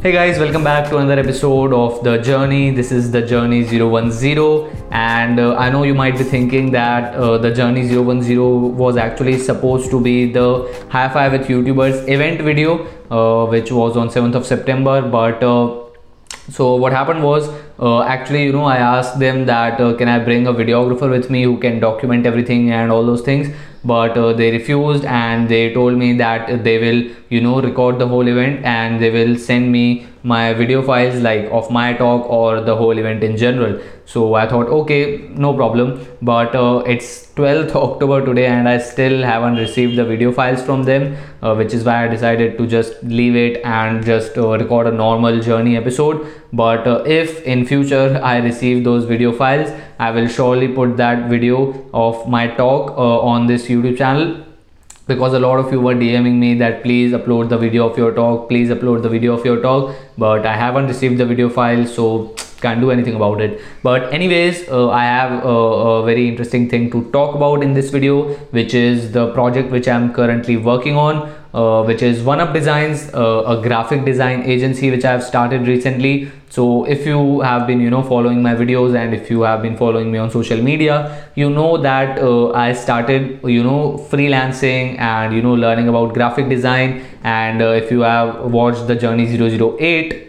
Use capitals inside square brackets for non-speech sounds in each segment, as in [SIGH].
Hey guys, welcome back to another episode of The Journey. This is The Journey 010, and uh, I know you might be thinking that uh, The Journey 010 was actually supposed to be the High Five with YouTubers event video, uh, which was on 7th of September, but uh, so what happened was uh, actually you know i asked them that uh, can i bring a videographer with me who can document everything and all those things but uh, they refused and they told me that they will you know record the whole event and they will send me my video files like of my talk or the whole event in general. So i thought okay no problem. But uh, it's 12th [LAUGHS] october today and i still haven't received the video files from them uh, which is why i decided to just leave it and just uh, record a normal journey episode. But uh, if in future [LAUGHS] i receive those video files i will surely put that video of my talk uh, on this youtube channel because a lot of you were DMing me that please upload the video of your talk, please upload the video of your talk, but I haven't received the video file, so can't do anything about it. But anyways, uh, I have a, a very interesting thing to talk about in this video, which is the project which I'm currently working on. Uh, which is One Up Designs, uh, a graphic design agency which I have started recently. So if you have been, you know, following my videos and if you have been following me on social media, you know that uh, I started, you know, freelancing and you know learning about graphic design. And uh, if you have watched the Journey 008,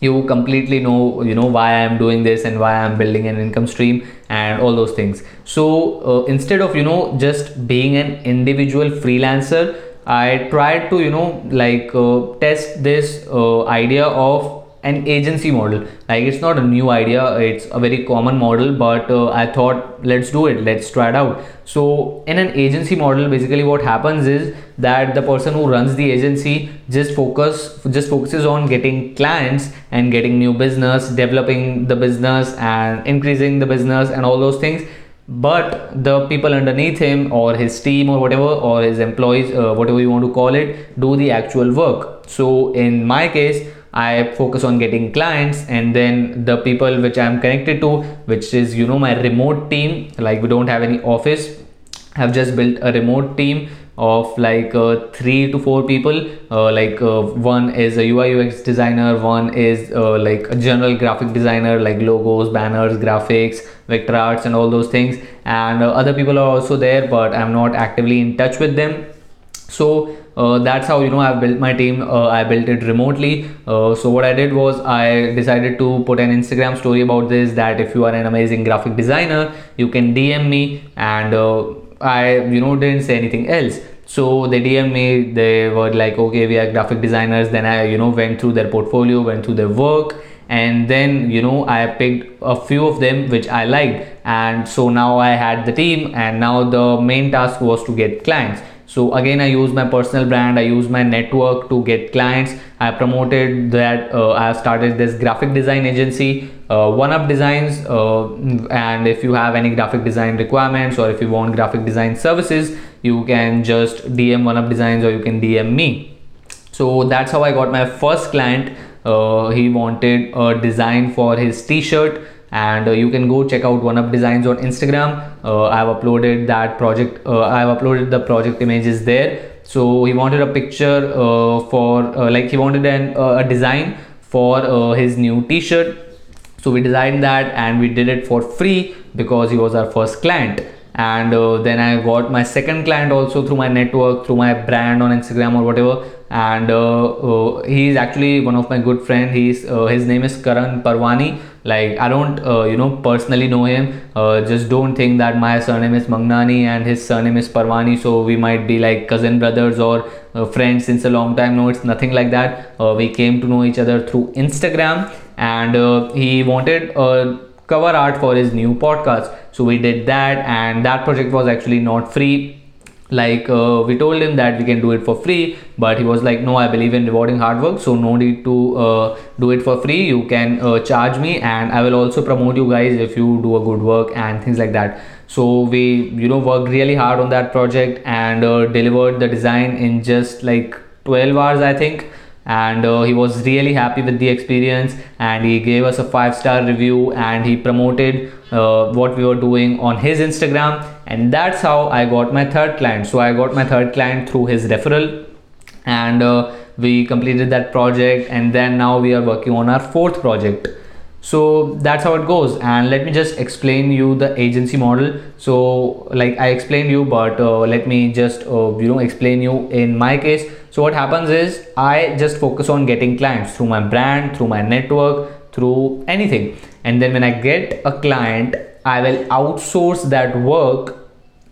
you completely know you know why i am doing this and why i'm building an income stream and all those things so uh, instead of you know just being an individual freelancer I tried to you know like uh, test this uh, idea of an agency model. Like it's not a new idea it's a very common model but uh, i thought let's do it let's try it out. So in an agency model basically what happens is that the person who runs the agency just focus just focuses on getting clients and getting new business developing the business and increasing the business and all those things but the people underneath him or his team or whatever or his employees uh, whatever you want to call it do the actual work. So in my case i focus on getting clients and then the people which i'm connected to which is you know my remote team like we don't have any office have just built a remote team of like uh, three to four people. Uh, like uh, one is a ui ux designer one is uh, like a general graphic designer like logos banners graphics vector arts and all those things. And uh, other people are also there but i'm not actively in touch with them. So uh, that's how you know i've built my team. Uh, i built it remotely. Uh, so what i did was i decided to put an instagram story about this that if you are an amazing graphic designer you can dm me and i you know didn't say anything else so they DM me, they were like, okay, we are graphic designers. Then I, you know, went through their portfolio, went through their work, and then, you know, I picked a few of them which I liked. And so now I had the team, and now the main task was to get clients. So again, I use my personal brand, I use my network to get clients. I promoted that uh, I started this graphic design agency, uh, One Up Designs. Uh, and if you have any graphic design requirements or if you want graphic design services, you can just DM One Up Designs or you can DM me. So that's how I got my first client. Uh, he wanted a design for his t-shirt and uh, you can go check out one up designs on instagram. Uh, i've uploaded that project uh, i've uploaded the project images there. So he wanted a picture uh, for uh, like he wanted an, a design for his new t-shirt. So we designed that and we did it for free because he was our first client and uh, then I got my second client also through my network through my brand on Instagram or whatever. And uh, uh, he's actually one of my good friend. He's uh, his name is Karan Parwani. Like I don't uh, you know personally know him. Uh, just don't think that my surname is Mangnani and his surname is Parwani. So we might be like cousin brothers or friends since a long time. No it's nothing like that. We came to know each other through Instagram. And he wanted cover art for his new podcast. So we did that and that project was actually not free. Like uh, we told him that we can do it for free but he was like no i believe in rewarding hard work so no need to uh, do it for free. You can uh, charge me and i will also promote you guys if you do a good work and things like that. So we you know worked really hard on that project and uh, delivered the design in just like 12 hours i think and uh, he was really happy with the experience and he gave us a five star review and he promoted uh, what we were doing on his instagram. And that's how i got my third client. So i got my third client through his referral and uh, we completed that project and then now we are working on our fourth project so that's how it goes. And let me just explain you the agency model. So like i explained you but uh, let me just uh, you know explain you in my case. So what happens is i just focus on getting clients through my brand through my network through anything. And then when i get a client i will outsource that work.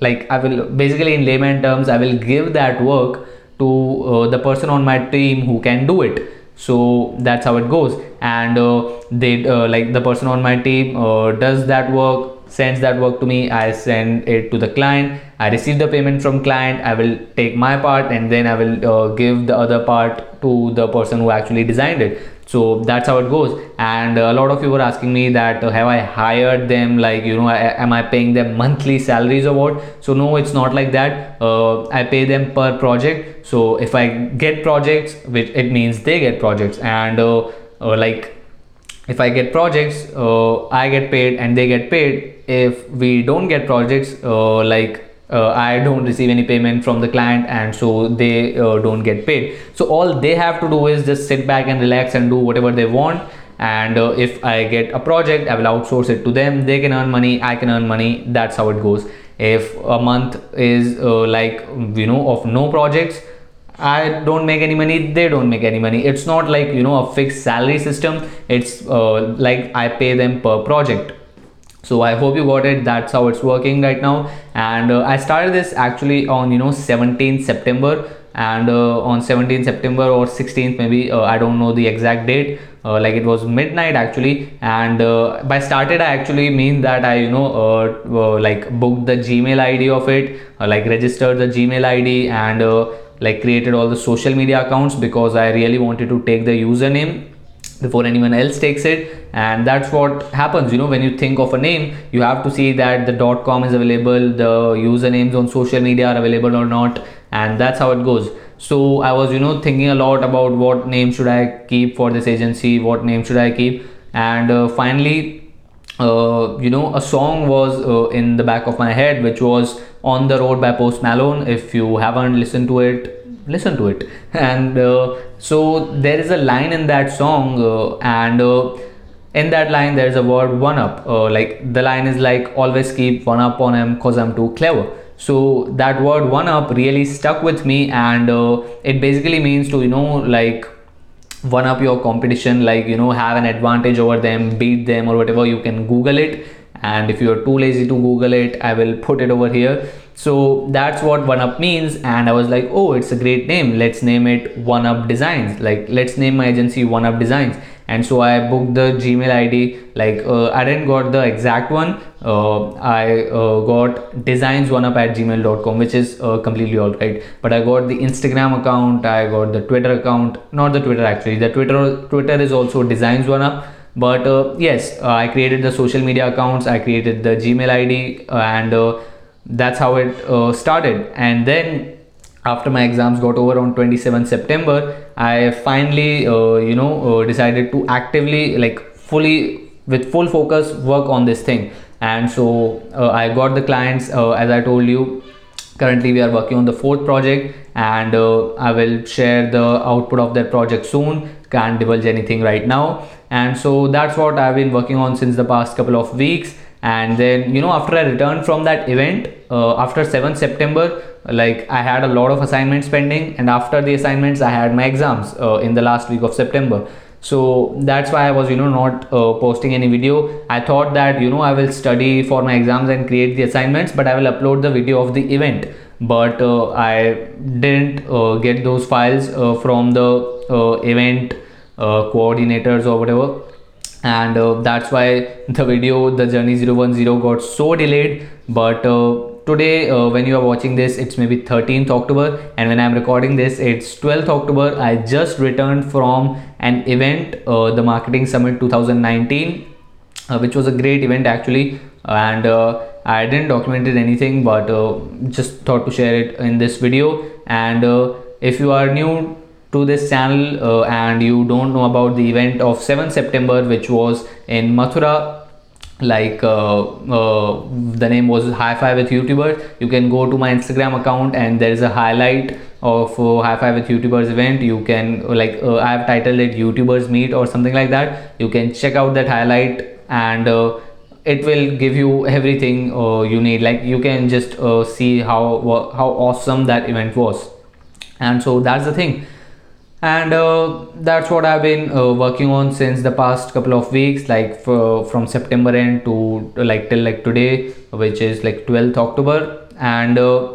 Like i will basically in layman terms i will give that work to uh, the person on my team who can do it so that's how it goes. And uh, they uh, like the person on my team uh, does that work sends that work to me i send it to the client i receive the payment from client i will take my part and then i will uh, give the other part to the person who actually designed it. So that's how it goes. And a lot of you were asking me that uh, have i hired them? Like you know I, am i paying them monthly salaries or what so no it's not like that. Uh, i pay them per project. So if i get projects which it means they get projects. And uh, uh like if i get projects uh, i get paid and they get paid. If we don't get projects uh, like uh, I don't receive any payment from the client and so they uh, don't get paid. So all they have to do is just sit back and relax and do whatever they want. And uh, if I get a project, I will outsource it to them. They can earn money, I can earn money. That's how it goes. If a month is uh, like, you know, of no projects, I don't make any money, they don't make any money. It's not like, you know, a fixed salary system. It's uh, like I pay them per project so i hope you got it. That's how it's working right now. And uh, i started this actually on you know 17th september. And uh, on 17th september or 16th maybe uh, i don't know the exact date. Uh, like it was midnight actually. And uh, by started i actually mean that i you know uh, like booked the gmail id of it like registered the gmail id and like created all the social media accounts because i really wanted to take the username before anyone else takes it. And that's what happens you know when you think of a name you have to see that the dot com is available the usernames on social media are available or not and that's how it goes. So i was you know thinking a lot about what name should i keep for this agency what name should i keep. And uh, finally uh, you know a song was uh, in the back of my head which was on the road by post malone if you haven't listened to it listen to it. [LAUGHS] And uh, so there is a line in that song uh, and uh, in that line there is a word one up. Uh, like the line is like always keep one up on him cause i'm too clever. So that word one up really stuck with me and uh, it basically means to you know like one up your competition like you know have an advantage over them beat them or whatever you can google it and if you're too lazy to google it i will put it over here. So that's what one up means. And i was like oh it's a great name. Let's name it one up designs. Like let's name my agency one up designs. And so i booked the gmail id like uh, i didn't got the exact one. Uh, i uh, got designs one up at gmail.com which is uh, completely all right. But i got the instagram account. I got the twitter account. Not the twitter actually. The twitter twitter is also designs one up but uh, yes uh, i created the social media accounts i created the gmail id and that's how it uh, started. And then after my exams got over on 27 september i finally uh, you know uh, decided to actively like fully with full focus work on this thing. And so uh, i got the clients uh, as i told you currently we are working on the fourth project and uh, i will share the output of that project soon. Can't divulge anything right now and so that's what i've been working on since the past couple of weeks. And then you know after i returned from that event uh, after 7th september like i had a lot of assignments pending and after the assignments i had my exams uh, in the last week of september. So that's why i was you know not uh, posting any video. I thought that you know i will study for my exams and create the assignments but i will upload the video of the event. But uh, i didn't uh, get those files uh, from the event coordinators or whatever. And uh, that's why the video the journey 010 got so delayed. But uh, today uh, when you are watching this it's maybe 13th october. And when i'm recording this it's 12th october. I just returned from an event uh, the marketing summit 2019 uh, which was a great event actually. And uh, i didn't documented anything but just thought to share it in this video. And if you are new to this channel uh, and you don't know about the event of 7 September which was in Mathura. Like uh, uh, the name was high five with youtubers. You can go to my instagram account and there is a highlight of uh, high five with youtubers event. You can like uh, i have titled it youtubers meet or something like that. You can check out that highlight and uh, it will give you everything uh, you need. Like you can just see how how awesome that event was. And so that's the thing and uh, that's what I've been uh, working on since the past couple of weeks like from September end to like till like today which is like 12th October. And uh,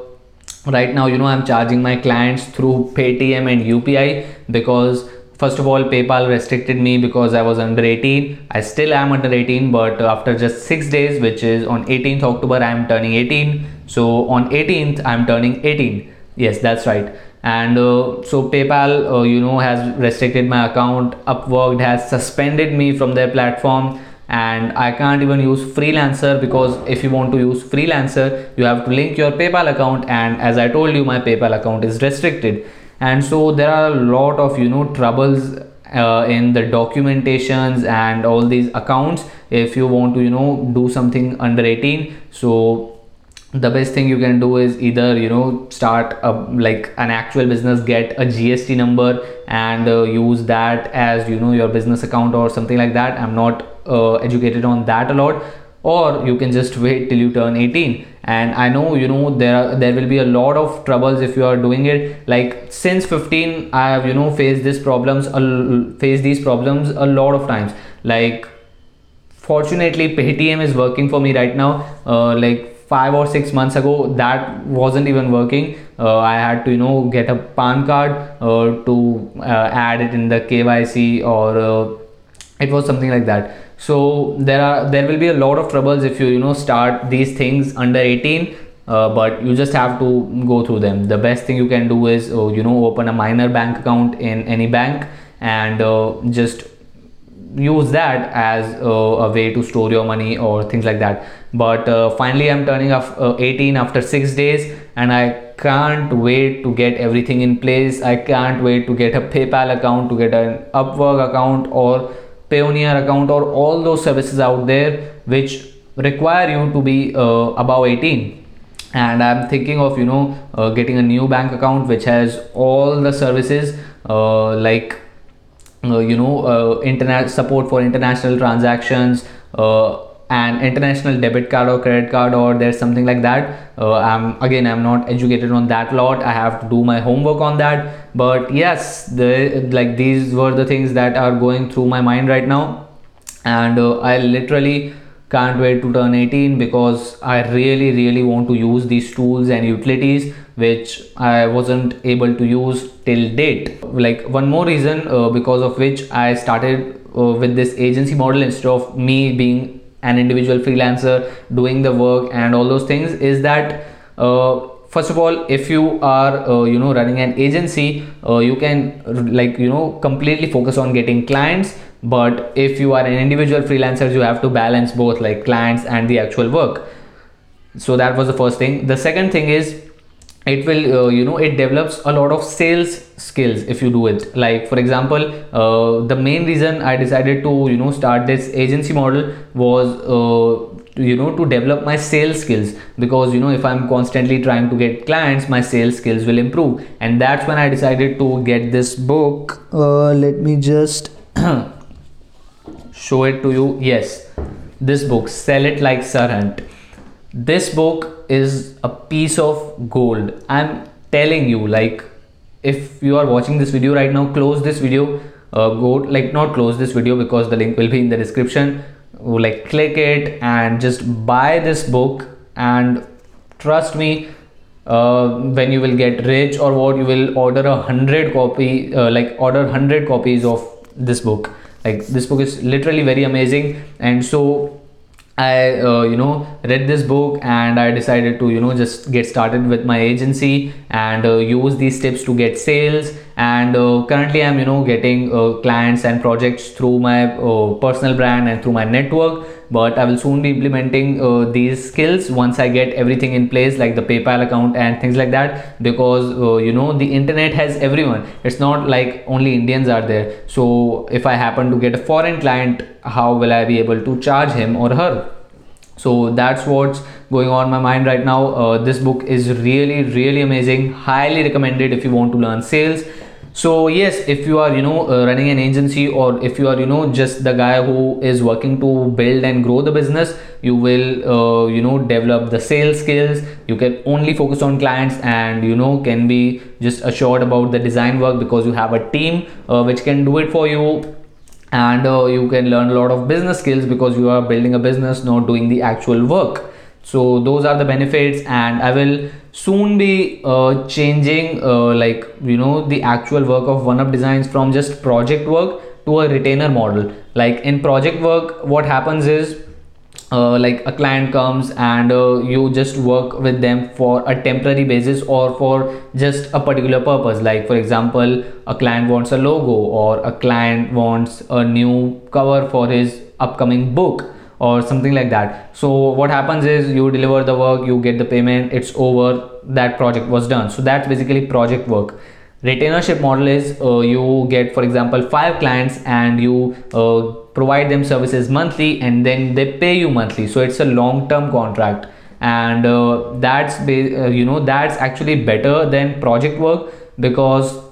right now you know I'm charging my clients through Paytm and UPI because first of all PayPal restricted me because I was under 18 I still am under 18 but after just 6 days which is on 18th October I'm turning 18 so on 18th I'm turning 18 yes that's right and uh, so paypal uh, you know has restricted my account upwork has suspended me from their platform. And i can't even use freelancer because if you want to use freelancer you have to link your paypal account. And as i told you my paypal account is restricted. And so there are a lot of you know troubles uh, in the documentations and all these accounts. If you want to you know do something under 18 so the best thing you can do is either you know start a like an actual business get a gst number and uh, use that as you know your business account or something like that. I'm not uh, educated on that a lot. Or you can just [LAUGHS] wait till you turn 18 and i know you know there are, there will be a lot of troubles if you are doing it. Like since 15 i have you know faced these problems uh, faced these problems a lot of times. Like fortunately paytm is working for me right now. Uh, like five or six months ago that wasn't even working. Uh, i had to you know get a pan card uh, to uh, add it in the kyc or uh, it was something like that. So there are there will be a lot of troubles if you you know start these things under 18 uh, but you just have to go through them. The best thing you can do is uh, you know open a minor bank account in any bank and just use that as uh, a way to store your money or things like that. But uh, finally i'm turning off uh, 18 after 6 days and i can't wait to get everything in place. I can't wait to get a paypal account to get an upwork account or payoneer account or all those services out there which require you to be uh, above 18 and i'm thinking of you know uh, getting a new bank account which has all the services uh, like you know uh, internet support for international transactions uh, and international debit card or credit card or there's something like that. Uh, i'm again i'm not educated on that lot. I have to do my homework on that. But yes the like these were the things that are going through my mind right now. And uh, i literally can't wait to turn 18 because i really really want to use these tools and utilities which I wasn't able to use till date. Like one more reason uh, because of which I started uh, with this agency model instead of me being an individual freelancer doing the work and all those things is that uh, first of all if you are uh, you know running an agency uh, you can like you know completely focus on getting clients but if you are an individual freelancer you have to balance both like clients and the actual work. So that was the first thing. The second thing is it will uh, you know it develops a lot of sales skills if you do it. Like for example uh, the main reason i decided to you know start this agency model was uh, you know to develop my sales skills. Because you know if i'm constantly trying to get clients my sales skills will improve. And that's when i decided to get this book. Uh, let me just [CLEARS THROAT] show it to you. Yes this book sell it like Serhant. This book is a piece of gold. I'm telling you like if you are watching this video right now close this video uh, go like not close this video because the link will be in the description. Like click it and just buy this book and trust me uh, when you will get rich or what you will order a hundred copy uh, like order hundred copies of this book like this book is literally very amazing. And so I uh, you know read this book and I decided to you know just get started with my agency and uh, use these tips to get sales and uh, currently i'm you know getting uh, clients and projects through my uh, personal brand and through my network. But i will soon be implementing uh, these skills once i get everything in place like the paypal account and things like that. Because uh, you know the internet has everyone. It's not like only indians are there. So if i happen to get a foreign client how will i be able to charge him or her so that's what's going on my mind right now. Uh, this book is really really amazing. Highly recommended if you want to learn sales. So yes if you are you know uh, running an agency or if you are you know just the guy who is working to build and grow the business you will uh, you know develop the sales skills. You can only focus on clients and you know can be just assured about the design work because you have a team uh, which can do it for you and uh, you can learn a lot of business skills because you are building a business not doing the actual work. So those are the benefits and i will soon be uh, changing uh, like you know the actual work of one up designs from just project work to a retainer model. Like in project work what happens is uh, like a client comes and uh, you just work with them for a temporary basis or for just a particular purpose. Like for example a client wants a logo or a client wants a new cover for his upcoming book or something like that. So what happens is you deliver the work you get the payment it's over that project was done. So that's basically project work retainership model is uh, you get for example five clients and you uh, provide them services monthly and then they pay you monthly. So it's a long term contract. And uh, that's uh, you know that's actually better than project work because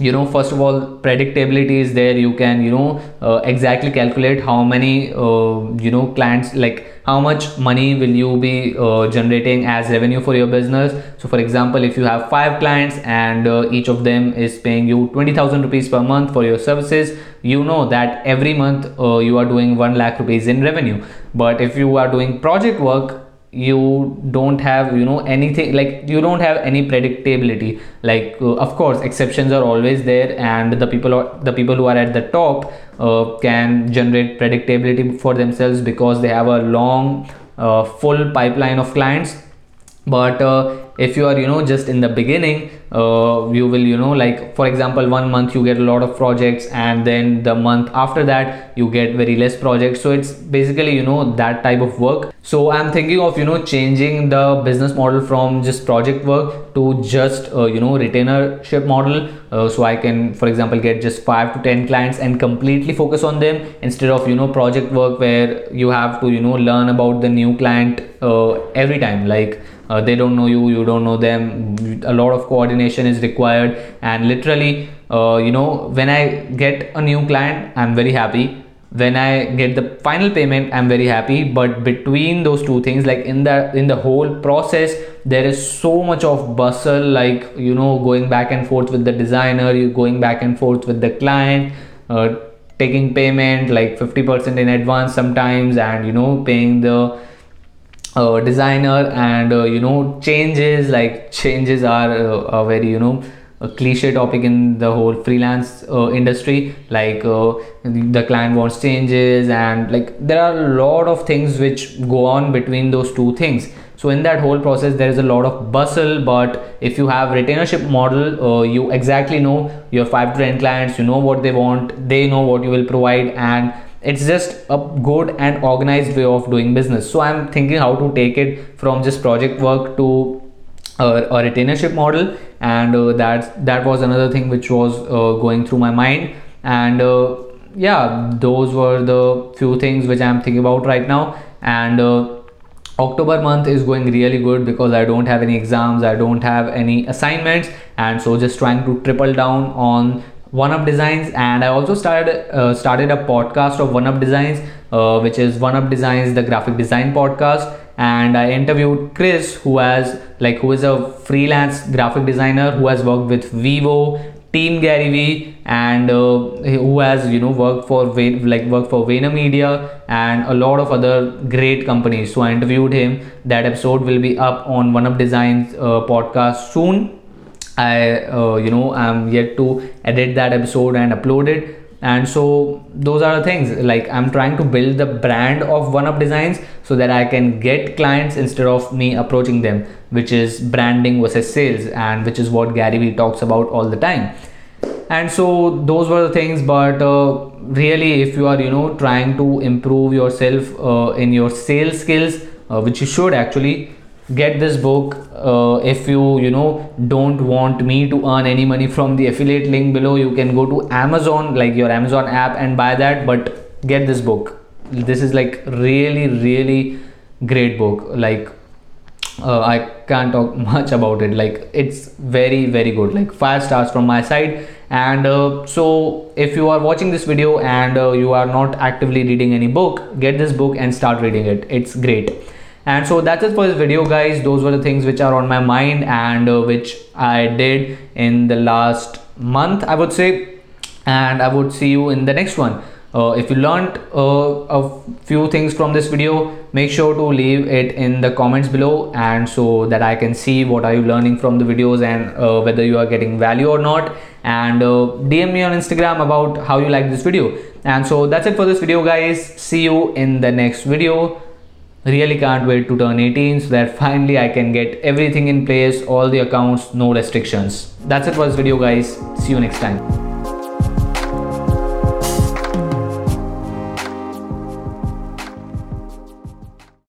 you know first of all predictability is there. You can you know uh, exactly calculate how many uh, you know clients like how much money will you be uh, generating as revenue for your business. So for example if you have five clients and uh, each of them is paying you 20000 rupees per month for your services you know that every month uh, you are doing 1 lakh rupees in revenue. But if you are doing project work you don't have you know anything like you don't have any predictability. Like uh, of course exceptions are always there and the people are the people who are at the top uh, can generate predictability for themselves because they have a long uh, full pipeline of clients. But uh, if you are you know just in the beginning uh, you will you know like for example one month you get a lot of projects and then the month after that you get very less projects. So it's basically you know that type of work. So i'm thinking of you know changing the business model from just project work to just uh, you know retainership model. Uh, so i can for example get just 5 to 10 clients and completely focus on them instead of you know project work where you have to you know learn about the new client uh, every time. Like uh, they don't know you you don't know them. A lot of coordination is required. And literally uh, you know when i get a new client i'm very happy. When i get the final payment i'm very happy. But between those two things like in the in the whole process there is so much of bustle like you know going back and forth with the designer you going back and forth with the client uh, taking payment like 50% in advance sometimes and you know paying the designer and uh, you know changes like changes are uh, a very you know a cliche topic in the whole freelance uh, industry. Like uh, the client wants changes and like there are a lot of things which go on between those two things. So in that whole process there is a lot of bustle but if you have retainership model uh, you exactly know your 5 to 10 clients you know what they want they know what you will provide and it's just a good and organized way of doing business. So i'm thinking how to take it from just project work to uh, a retainership model. And uh, that that was another thing which was uh, going through my mind. And uh, yeah those were the few things which i'm thinking about right now. And uh, October month is going really good because I don't have any exams, I don't have any assignments, and so just trying to triple down on one up designs and i also started uh, started a podcast of one up designs uh, which is one up designs the graphic design podcast. And i interviewed chris who has like who is a freelance graphic designer who has worked with vivo team gary vee and uh, who has you know worked for like worked for VaynerMedia and a lot of other great companies. So i interviewed him. That episode will be up on one up designs uh, podcast soon I uh, you know I'm yet to edit that episode and upload it. And so those are the things. Like i'm trying to build the brand of one up designs so that i can get clients instead of me approaching them which is branding versus sales and which is what gary vee talks about all the time. And so those were the things but uh, really if you are you know trying to improve yourself uh, in your sales skills uh, which you should actually get this book uh, if you you know don't want me to earn any money from the affiliate link below you can go to amazon like your amazon app and buy that but get this book. This is like really really great book. Like uh, i can't talk [LAUGHS] much about it. Like it's very very good. Like five stars from my side. And uh, so if you are watching this video and uh, you are not actively reading any book get this book and start reading it. It's great and so that's it for this video guys. Those were the things which are on my mind and uh, which i did in the last month i would say. And i would see you in the next one. Uh, if you learned uh, a few things from this video make sure to leave it in the comments below and so that i can see what are you learning from the videos and uh, whether you are getting value or not. And uh, dm me on instagram about how you like this video. And so that's it for this video guys. See you in the next video really can't wait to turn 18 so that finally i can get everything in place all the accounts no restrictions. That's it for this video guys. See you next time